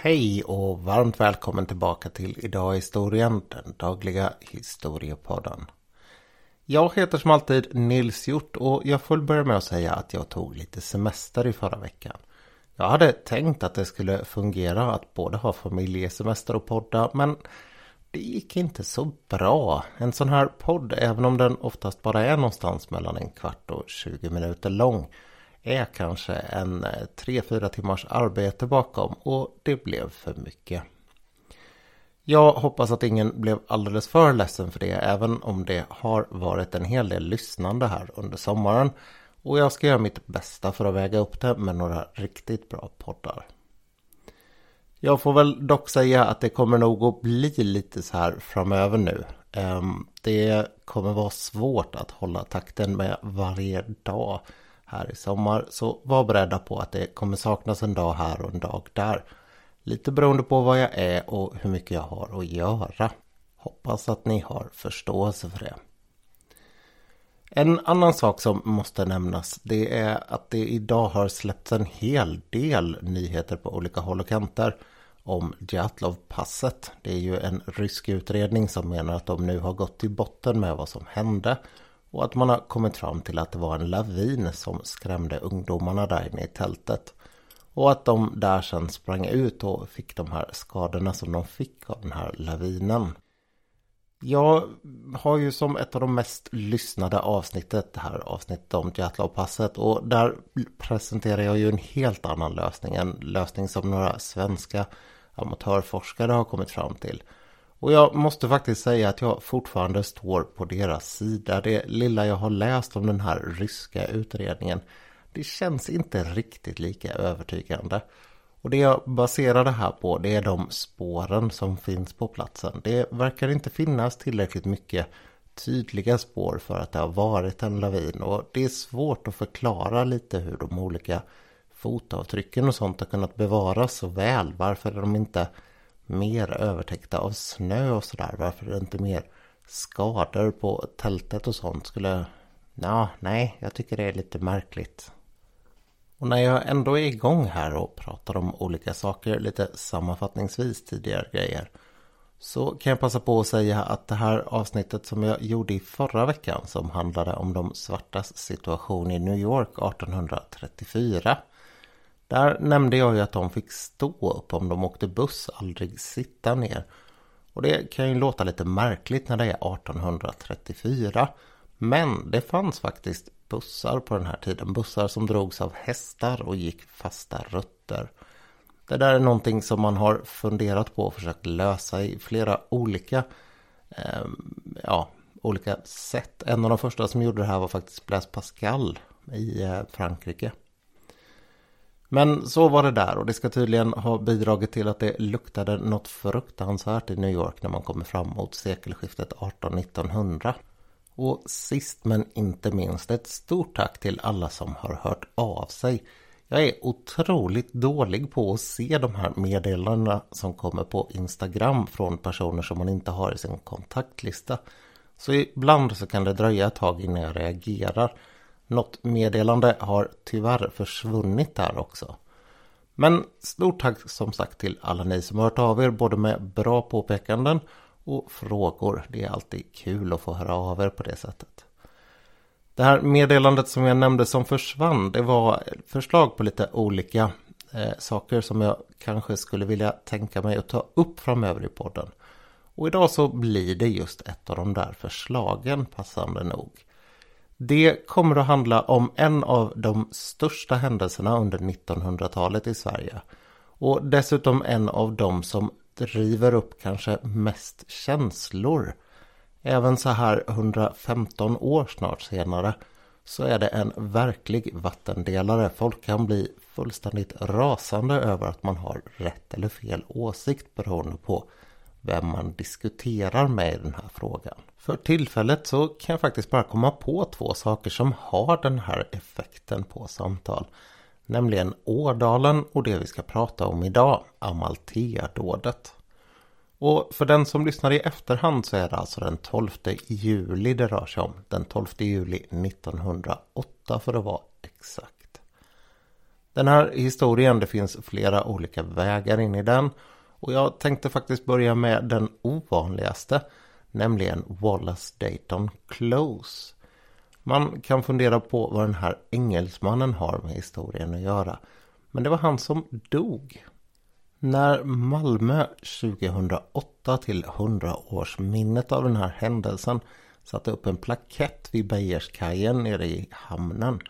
Hej och varmt välkommen tillbaka till Idag i historien, den dagliga historiepodden. Jag heter som alltid Nils Hjort och jag får börja med att säga att jag tog lite semester i förra veckan. Jag hade tänkt att det skulle fungera att både ha familjesemester och podda men det gick inte så bra. En sån här podd, även om den oftast bara är någonstans mellan en kvart och 20 minuter lång är kanske en eh, 3-4 timmars arbete bakom och det blev för mycket. Jag hoppas att ingen blev alldeles för ledsen för det även om det har varit en hel del lyssnande här under sommaren. Och jag ska göra mitt bästa för att väga upp det med några riktigt bra poddar. Jag får väl dock säga att det kommer nog att bli lite så här framöver nu. Ehm, det kommer vara svårt att hålla takten med varje dag här i sommar. Så var beredda på att det kommer saknas en dag här och en dag där. Lite beroende på vad jag är och hur mycket jag har att göra. Hoppas att ni har förståelse för det. En annan sak som måste nämnas det är att det idag har släppts en hel del nyheter på olika håll och kanter om Djatlovpasset. Det är ju en rysk utredning som menar att de nu har gått till botten med vad som hände och att man har kommit fram till att det var en lavin som skrämde ungdomarna där inne i tältet. Och att de där sen sprang ut och fick de här skadorna som de fick av den här lavinen. Jag har ju som ett av de mest lyssnade avsnittet det här avsnittet om Diatlovpasset och där presenterar jag ju en helt annan lösning. En lösning som några svenska amatörforskare har kommit fram till. Och jag måste faktiskt säga att jag fortfarande står på deras sida. Det lilla jag har läst om den här ryska utredningen, det känns inte riktigt lika övertygande. Och det jag baserar det här på, det är de spåren som finns på platsen. Det verkar inte finnas tillräckligt mycket tydliga spår för att det har varit en lavin. Och det är svårt att förklara lite hur de olika fotavtrycken och sånt har kunnat bevaras så väl. Varför de inte mer övertäckta av snö och sådär. Varför är det inte mer skador på tältet och sånt skulle... Ja, nej, jag tycker det är lite märkligt. Och när jag ändå är igång här och pratar om olika saker lite sammanfattningsvis tidigare grejer. Så kan jag passa på att säga att det här avsnittet som jag gjorde i förra veckan som handlade om de svartas situation i New York 1834 där nämnde jag ju att de fick stå upp om de åkte buss, aldrig sitta ner. Och det kan ju låta lite märkligt när det är 1834. Men det fanns faktiskt bussar på den här tiden. Bussar som drogs av hästar och gick fasta rutter. Det där är någonting som man har funderat på och försökt lösa i flera olika, eh, ja, olika sätt. En av de första som gjorde det här var faktiskt Blaise Pascal i eh, Frankrike. Men så var det där och det ska tydligen ha bidragit till att det luktade något fruktansvärt i New York när man kommer fram mot sekelskiftet 18-1900. Och sist men inte minst ett stort tack till alla som har hört av sig. Jag är otroligt dålig på att se de här meddelandena som kommer på Instagram från personer som man inte har i sin kontaktlista. Så ibland så kan det dröja ett tag innan jag reagerar. Något meddelande har tyvärr försvunnit där också. Men stort tack som sagt till alla ni som har hört av er både med bra påpekanden och frågor. Det är alltid kul att få höra av er på det sättet. Det här meddelandet som jag nämnde som försvann det var förslag på lite olika eh, saker som jag kanske skulle vilja tänka mig att ta upp framöver i podden. Och idag så blir det just ett av de där förslagen passande nog. Det kommer att handla om en av de största händelserna under 1900-talet i Sverige. Och dessutom en av de som driver upp kanske mest känslor. Även så här 115 år snart senare så är det en verklig vattendelare. Folk kan bli fullständigt rasande över att man har rätt eller fel åsikt beroende på vem man diskuterar med i den här frågan. För tillfället så kan jag faktiskt bara komma på två saker som har den här effekten på samtal. Nämligen Ådalen och det vi ska prata om idag, Amalthea-dådet. Och för den som lyssnar i efterhand så är det alltså den 12 juli det rör sig om. Den 12 juli 1908 för att vara exakt. Den här historien, det finns flera olika vägar in i den. Och jag tänkte faktiskt börja med den ovanligaste, nämligen Wallace Dayton Close. Man kan fundera på vad den här engelsmannen har med historien att göra. Men det var han som dog. När Malmö 2008 till 100-årsminnet av den här händelsen satte upp en plakett vid Beijerskajen nere i hamnen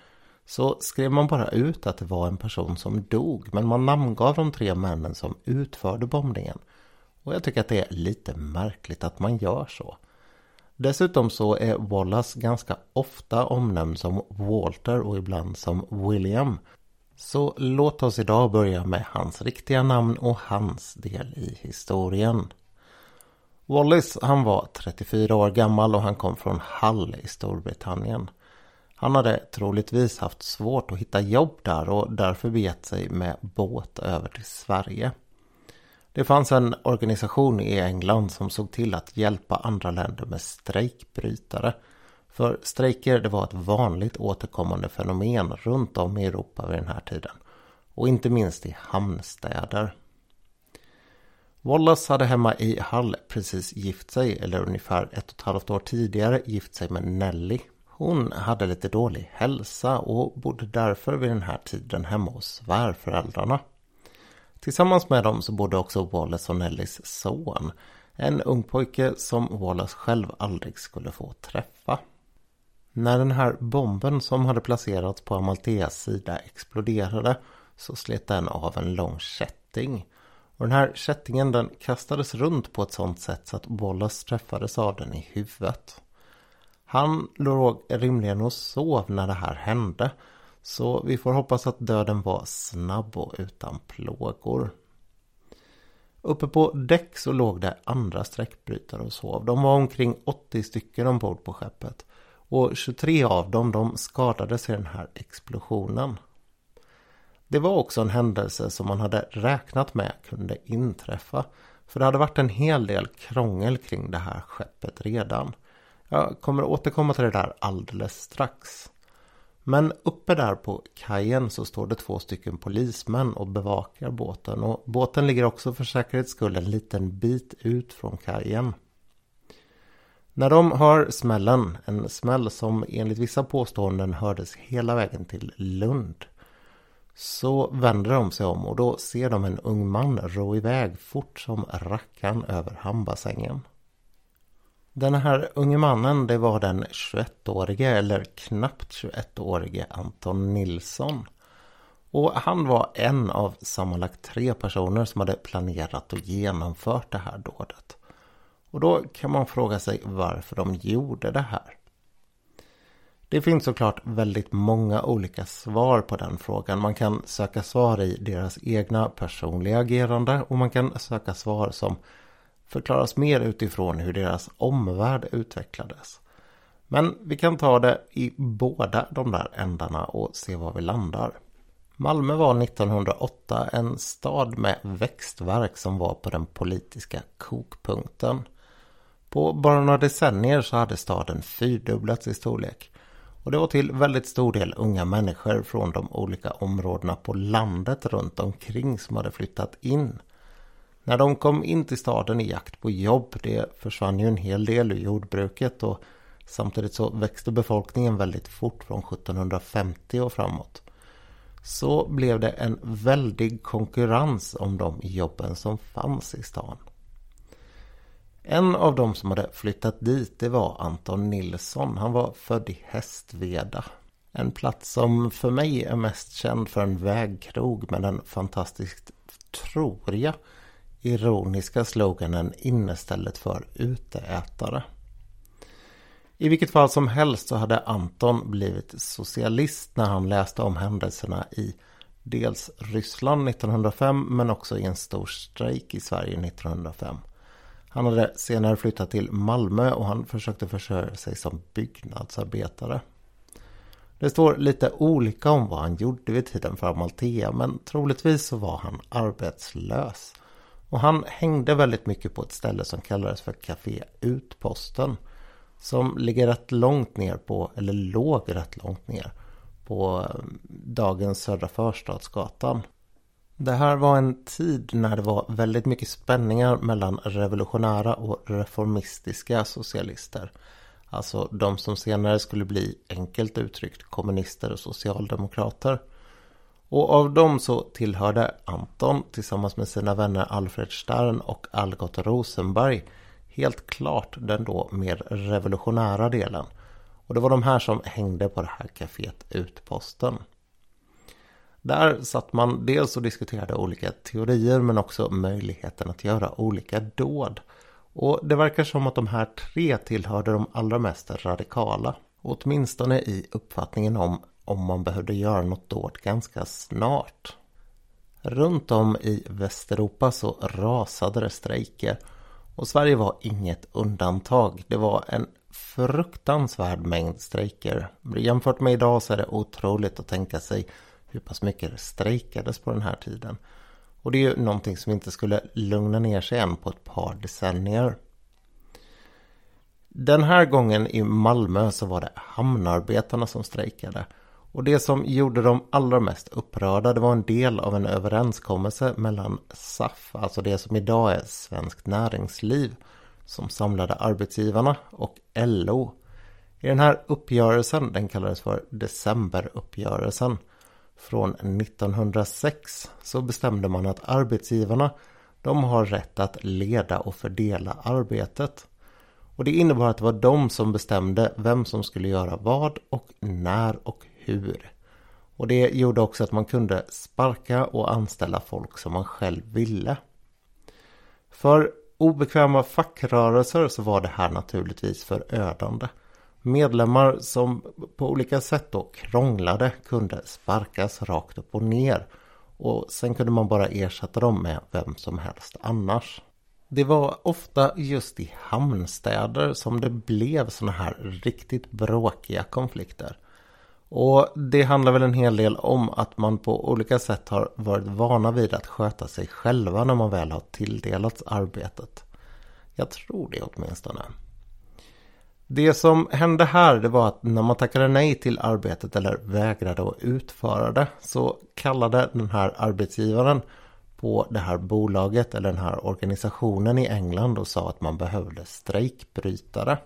så skrev man bara ut att det var en person som dog men man namngav de tre männen som utförde bombningen. Och jag tycker att det är lite märkligt att man gör så. Dessutom så är Wallace ganska ofta omnämnd som Walter och ibland som William. Så låt oss idag börja med hans riktiga namn och hans del i historien. Wallace han var 34 år gammal och han kom från Hull i Storbritannien. Han hade troligtvis haft svårt att hitta jobb där och därför begett sig med båt över till Sverige. Det fanns en organisation i England som såg till att hjälpa andra länder med strejkbrytare. För strejker det var ett vanligt återkommande fenomen runt om i Europa vid den här tiden. Och inte minst i hamnstäder. Wallace hade hemma i Hull precis gift sig, eller ungefär ett och ett halvt år tidigare gift sig med Nelly. Hon hade lite dålig hälsa och bodde därför vid den här tiden hemma hos svärföräldrarna. Tillsammans med dem så bodde också Wallace och Nellys son. En ung pojke som Wallace själv aldrig skulle få träffa. När den här bomben som hade placerats på Amaltheas sida exploderade så slet den av en lång kätting. Och den här kättingen den kastades runt på ett sånt sätt så att Wallace träffades av den i huvudet. Han låg rimligen och sov när det här hände så vi får hoppas att döden var snabb och utan plågor. Uppe på däck så låg det andra sträckbrytare och sov. De var omkring 80 stycken ombord på skeppet. Och 23 av dem de skadades i den här explosionen. Det var också en händelse som man hade räknat med kunde inträffa. För det hade varit en hel del krångel kring det här skeppet redan. Jag kommer återkomma till det där alldeles strax. Men uppe där på kajen så står det två stycken polismän och bevakar båten. Och båten ligger också för säkerhets skull en liten bit ut från kajen. När de hör smällen, en smäll som enligt vissa påståenden hördes hela vägen till Lund. Så vänder de sig om och då ser de en ung man ro iväg fort som rackan över hamnbassängen. Den här unge mannen det var den 21-årige eller knappt 21-årige Anton Nilsson. Och han var en av sammanlagt tre personer som hade planerat och genomfört det här dådet. Och då kan man fråga sig varför de gjorde det här. Det finns såklart väldigt många olika svar på den frågan. Man kan söka svar i deras egna personliga agerande och man kan söka svar som förklaras mer utifrån hur deras omvärld utvecklades. Men vi kan ta det i båda de där ändarna och se var vi landar. Malmö var 1908 en stad med växtverk som var på den politiska kokpunkten. På bara några decennier så hade staden fyrdubblats i storlek. Och det var till väldigt stor del unga människor från de olika områdena på landet runt omkring som hade flyttat in. När de kom in till staden i jakt på jobb, det försvann ju en hel del ur jordbruket och samtidigt så växte befolkningen väldigt fort från 1750 och framåt. Så blev det en väldig konkurrens om de jobben som fanns i stan. En av de som hade flyttat dit det var Anton Nilsson. Han var född i Hästveda. En plats som för mig är mest känd för en vägkrog med den fantastiskt, tror jag, ironiska sloganen innestället för uteätare. I vilket fall som helst så hade Anton blivit socialist när han läste om händelserna i dels Ryssland 1905 men också i en stor strejk i Sverige 1905. Han hade senare flyttat till Malmö och han försökte försörja sig som byggnadsarbetare. Det står lite olika om vad han gjorde vid tiden för Amalthea men troligtvis så var han arbetslös. Och han hängde väldigt mycket på ett ställe som kallades för Café Utposten. Som ligger rätt långt ner på, eller låg rätt långt ner på eh, dagens Södra Förstadsgatan. Det här var en tid när det var väldigt mycket spänningar mellan revolutionära och reformistiska socialister. Alltså de som senare skulle bli enkelt uttryckt kommunister och socialdemokrater. Och av dem så tillhörde Anton tillsammans med sina vänner Alfred Stern och Algot Rosenberg helt klart den då mer revolutionära delen. Och det var de här som hängde på det här kaféet Utposten. Där satt man dels och diskuterade olika teorier men också möjligheten att göra olika dåd. Och det verkar som att de här tre tillhörde de allra mest radikala. Åtminstone i uppfattningen om om man behövde göra något dåd ganska snart. Runt om i Västeuropa så rasade det strejker och Sverige var inget undantag. Det var en fruktansvärd mängd strejker. Jämfört med idag så är det otroligt att tänka sig hur pass mycket det strejkades på den här tiden. Och det är ju någonting som inte skulle lugna ner sig än på ett par decennier. Den här gången i Malmö så var det hamnarbetarna som strejkade. Och det som gjorde dem allra mest upprörda det var en del av en överenskommelse mellan SAF, alltså det som idag är Svenskt Näringsliv, som samlade arbetsgivarna och LO. I den här uppgörelsen, den kallades för decemberuppgörelsen, från 1906 så bestämde man att arbetsgivarna de har rätt att leda och fördela arbetet. Och det innebar att det var de som bestämde vem som skulle göra vad och när och hur. Och det gjorde också att man kunde sparka och anställa folk som man själv ville. För obekväma fackrörelser så var det här naturligtvis förödande. Medlemmar som på olika sätt då krånglade kunde sparkas rakt upp och ner. Och sen kunde man bara ersätta dem med vem som helst annars. Det var ofta just i hamnstäder som det blev sådana här riktigt bråkiga konflikter. Och det handlar väl en hel del om att man på olika sätt har varit vana vid att sköta sig själva när man väl har tilldelats arbetet. Jag tror det åtminstone. Det som hände här det var att när man tackade nej till arbetet eller vägrade att utföra det så kallade den här arbetsgivaren på det här bolaget eller den här organisationen i England och sa att man behövde strejkbrytare.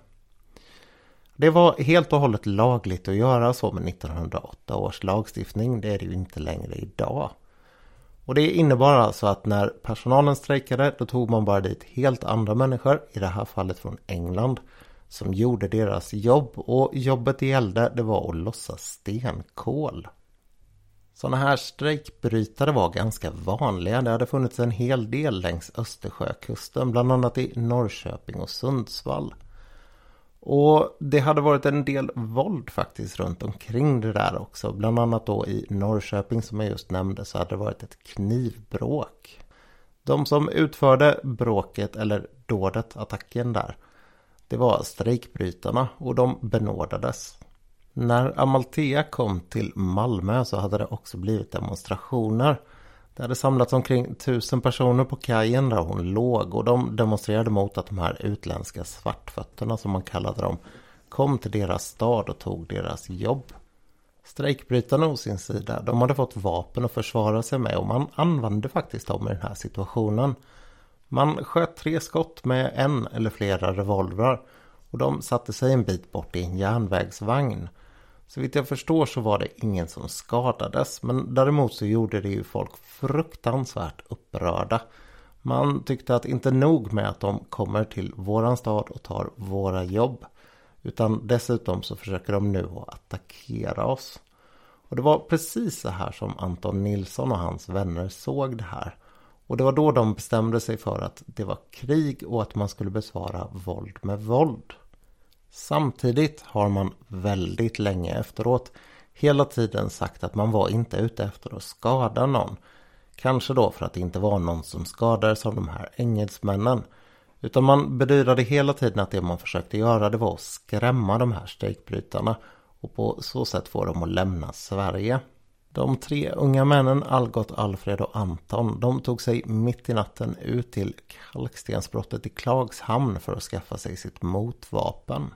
Det var helt och hållet lagligt att göra så med 1908 års lagstiftning. Det är det ju inte längre idag. Och det innebar alltså att när personalen strejkade då tog man bara dit helt andra människor, i det här fallet från England, som gjorde deras jobb. Och jobbet det gällde det var att lossa stenkol. Sådana här strejkbrytare var ganska vanliga. Det hade funnits en hel del längs Östersjökusten, bland annat i Norrköping och Sundsvall. Och det hade varit en del våld faktiskt runt omkring det där också. Bland annat då i Norrköping som jag just nämnde så hade det varit ett knivbråk. De som utförde bråket eller dådet, attacken där. Det var strejkbrytarna och de benådades. När Amalthea kom till Malmö så hade det också blivit demonstrationer. Det hade samlats omkring tusen personer på kajen där hon låg och de demonstrerade mot att de här utländska svartfötterna som man kallade dem kom till deras stad och tog deras jobb. Strejkbrytarna å sin sida, de hade fått vapen att försvara sig med och man använde faktiskt dem i den här situationen. Man sköt tre skott med en eller flera revolvrar och de satte sig en bit bort i en järnvägsvagn. Så vitt jag förstår så var det ingen som skadades men däremot så gjorde det ju folk fruktansvärt upprörda. Man tyckte att inte nog med att de kommer till våran stad och tar våra jobb utan dessutom så försöker de nu att attackera oss. Och det var precis så här som Anton Nilsson och hans vänner såg det här. Och det var då de bestämde sig för att det var krig och att man skulle besvara våld med våld. Samtidigt har man väldigt länge efteråt hela tiden sagt att man var inte ute efter att skada någon. Kanske då för att det inte var någon som skadades av de här engelsmännen. Utan man bedyrade hela tiden att det man försökte göra det var att skrämma de här strejkbrytarna och på så sätt få dem att lämna Sverige. De tre unga männen Algot, Alfred och Anton de tog sig mitt i natten ut till kalkstensbrottet i Klagshamn för att skaffa sig sitt motvapen.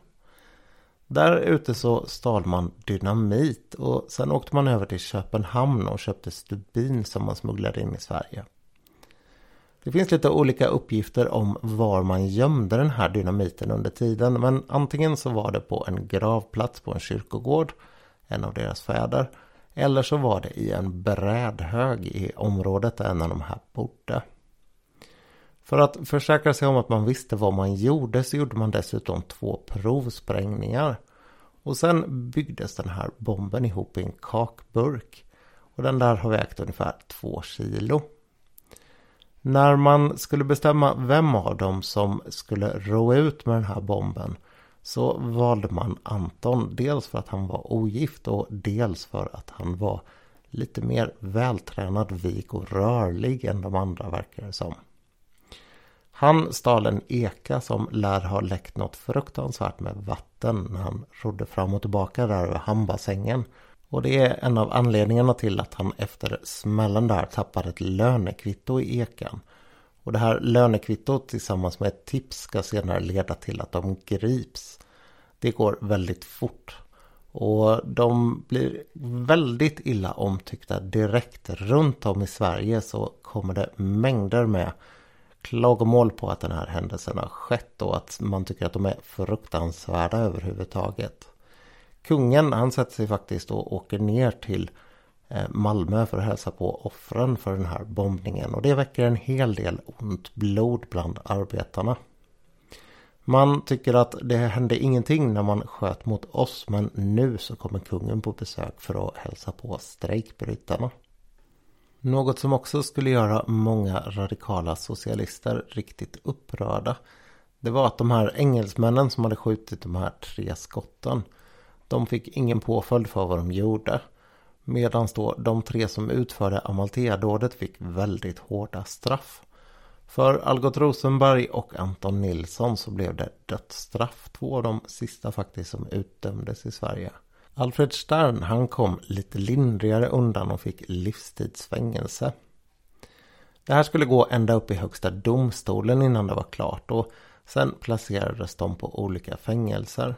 Där ute så stal man dynamit och sen åkte man över till Köpenhamn och köpte stubin som man smugglade in i Sverige. Det finns lite olika uppgifter om var man gömde den här dynamiten under tiden men antingen så var det på en gravplats på en kyrkogård, en av deras fäder, eller så var det i en brädhög i området där en av de här bodde. För att försäkra sig om att man visste vad man gjorde så gjorde man dessutom två provsprängningar. Och sen byggdes den här bomben ihop i en kakburk. Och den där har vägt ungefär två kilo. När man skulle bestämma vem av dem som skulle ro ut med den här bomben så valde man Anton. Dels för att han var ogift och dels för att han var lite mer vältränad, vik och rörlig än de andra verkar det som. Han stal en eka som lär ha läckt något fruktansvärt med vatten när han rodde fram och tillbaka där över hamnbassängen. Och det är en av anledningarna till att han efter smällen där tappar ett lönekvitto i ekan. Och det här lönekvittot tillsammans med ett tips ska senare leda till att de grips. Det går väldigt fort. Och de blir väldigt illa omtyckta direkt. Runt om i Sverige så kommer det mängder med klagomål på att den här händelsen har skett och att man tycker att de är fruktansvärda överhuvudtaget. Kungen han sätter sig faktiskt och åker ner till eh, Malmö för att hälsa på offren för den här bombningen och det väcker en hel del ont blod bland arbetarna. Man tycker att det hände ingenting när man sköt mot oss men nu så kommer kungen på besök för att hälsa på strejkbrytarna. Något som också skulle göra många radikala socialister riktigt upprörda. Det var att de här engelsmännen som hade skjutit de här tre skotten. De fick ingen påföljd för vad de gjorde. Medan då de tre som utförde Amalthea-dådet fick väldigt hårda straff. För Algot Rosenberg och Anton Nilsson så blev det dödsstraff. Två av de sista faktiskt som utdömdes i Sverige. Alfred Stern han kom lite lindrigare undan och fick livstidsfängelse. Det här skulle gå ända upp i högsta domstolen innan det var klart och sen placerades de på olika fängelser.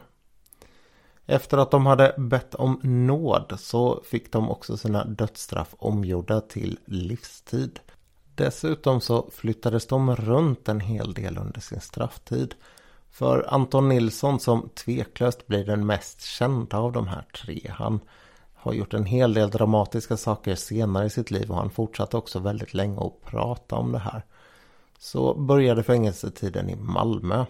Efter att de hade bett om nåd så fick de också sina dödsstraff omgjorda till livstid. Dessutom så flyttades de runt en hel del under sin strafftid. För Anton Nilsson som tveklöst blir den mest kända av de här tre. Han har gjort en hel del dramatiska saker senare i sitt liv och han fortsatte också väldigt länge att prata om det här. Så började fängelsetiden i Malmö.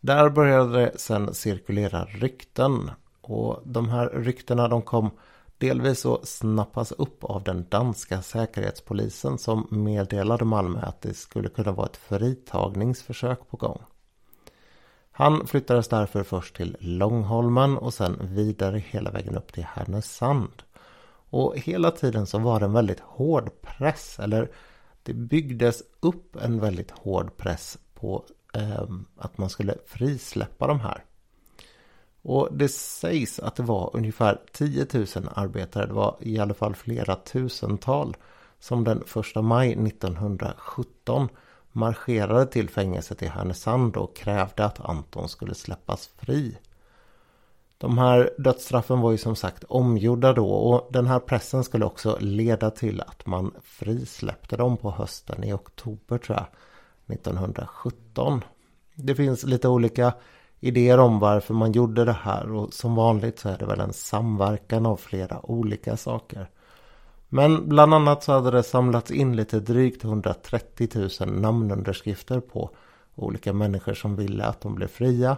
Där började det sen cirkulera rykten och de här ryktena de kom delvis att snappas upp av den danska säkerhetspolisen som meddelade Malmö att det skulle kunna vara ett fritagningsförsök på gång. Han flyttades därför först till Långholmen och sen vidare hela vägen upp till Härnösand. Och hela tiden så var det en väldigt hård press, eller det byggdes upp en väldigt hård press på eh, att man skulle frisläppa de här. Och det sägs att det var ungefär 10 000 arbetare, det var i alla fall flera tusental, som den 1 maj 1917 marscherade till fängelset i Härnösand och krävde att Anton skulle släppas fri. De här dödsstraffen var ju som sagt omgjorda då och den här pressen skulle också leda till att man frisläppte dem på hösten i oktober tror jag 1917. Det finns lite olika idéer om varför man gjorde det här och som vanligt så är det väl en samverkan av flera olika saker. Men bland annat så hade det samlats in lite drygt 130 000 namnunderskrifter på olika människor som ville att de blev fria.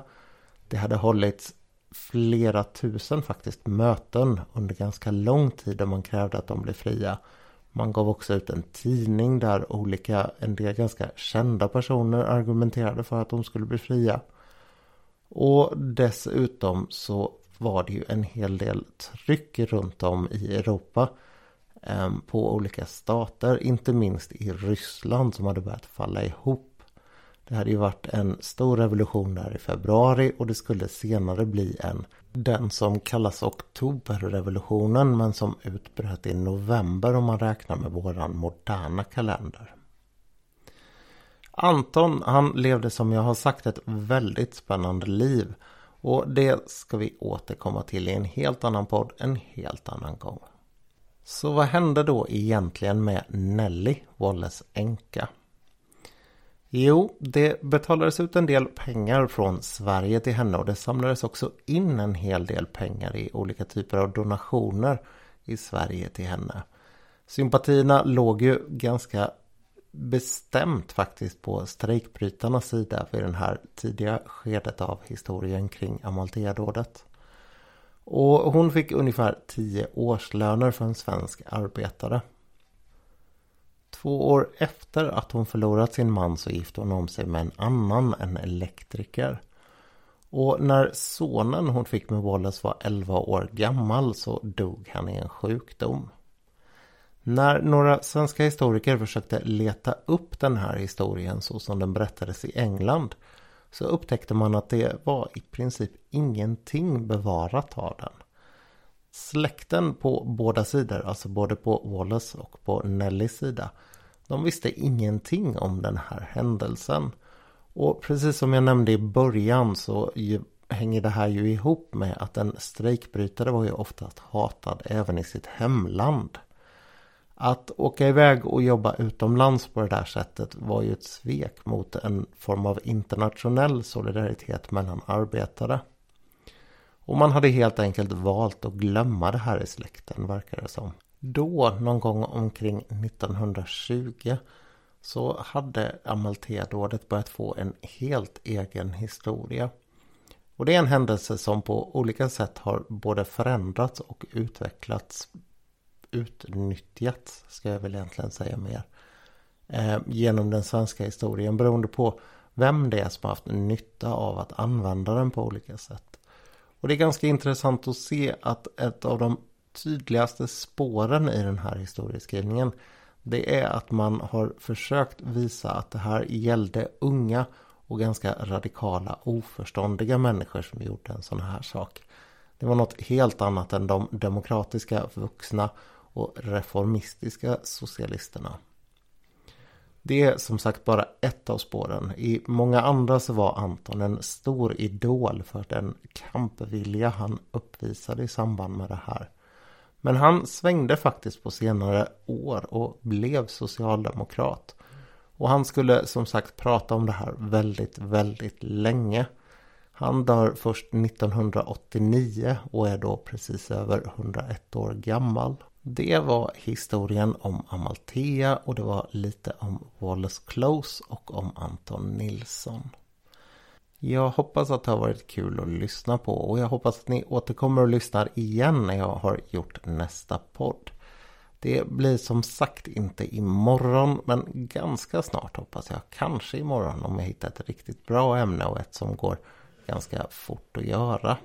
Det hade hållits flera tusen faktiskt möten under ganska lång tid där man krävde att de blev fria. Man gav också ut en tidning där olika, en del ganska kända personer argumenterade för att de skulle bli fria. Och dessutom så var det ju en hel del tryck runt om i Europa Ehm, på olika stater, inte minst i Ryssland som hade börjat falla ihop. Det hade ju varit en stor revolution där i februari och det skulle senare bli en den som kallas oktoberrevolutionen men som utbröt i november om man räknar med våran moderna kalender. Anton han levde som jag har sagt ett väldigt spännande liv Och det ska vi återkomma till i en helt annan podd en helt annan gång. Så vad hände då egentligen med Nelly, Wallace änka? Jo, det betalades ut en del pengar från Sverige till henne och det samlades också in en hel del pengar i olika typer av donationer i Sverige till henne. Sympatierna låg ju ganska bestämt faktiskt på strejkbrytarnas sida vid den här tidiga skedet av historien kring Amalthea-dådet. Och hon fick ungefär 10 årslöner för en svensk arbetare. Två år efter att hon förlorat sin man så gifte hon om sig med en annan, en elektriker. Och när sonen hon fick med Wallace var 11 år gammal så dog han i en sjukdom. När några svenska historiker försökte leta upp den här historien så som den berättades i England så upptäckte man att det var i princip ingenting bevarat av den. Släkten på båda sidor, alltså både på Wallace och på Nellys sida, de visste ingenting om den här händelsen. Och precis som jag nämnde i början så hänger det här ju ihop med att en strejkbrytare var ju oftast hatad även i sitt hemland. Att åka iväg och jobba utomlands på det där sättet var ju ett svek mot en form av internationell solidaritet mellan arbetare. Och man hade helt enkelt valt att glömma det här i släkten verkar det som. Då, någon gång omkring 1920 så hade Amalthea-dådet börjat få en helt egen historia. Och det är en händelse som på olika sätt har både förändrats och utvecklats utnyttjats, ska jag väl egentligen säga mer, eh, genom den svenska historien beroende på vem det är som har haft nytta av att använda den på olika sätt. Och det är ganska intressant att se att ett av de tydligaste spåren i den här historieskrivningen det är att man har försökt visa att det här gällde unga och ganska radikala oförståndiga människor som gjorde en sån här sak. Det var något helt annat än de demokratiska vuxna och reformistiska socialisterna. Det är som sagt bara ett av spåren. I många andra så var Anton en stor idol för den kampvilja han uppvisade i samband med det här. Men han svängde faktiskt på senare år och blev socialdemokrat. Och han skulle som sagt prata om det här väldigt, väldigt länge. Han dör först 1989 och är då precis över 101 år gammal. Det var historien om Amalthea och det var lite om Wallace Close och om Anton Nilsson. Jag hoppas att det har varit kul att lyssna på och jag hoppas att ni återkommer och lyssnar igen när jag har gjort nästa podd. Det blir som sagt inte imorgon men ganska snart hoppas jag. Kanske imorgon om jag hittar ett riktigt bra ämne och ett som går ganska fort att göra.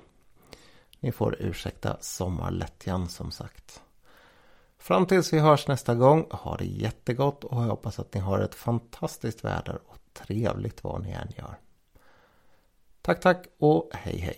Ni får ursäkta sommarlättjan som sagt. Fram tills vi hörs nästa gång, ha det jättegott och jag hoppas att ni har ett fantastiskt väder och trevligt vad ni än gör. Tack tack och hej hej!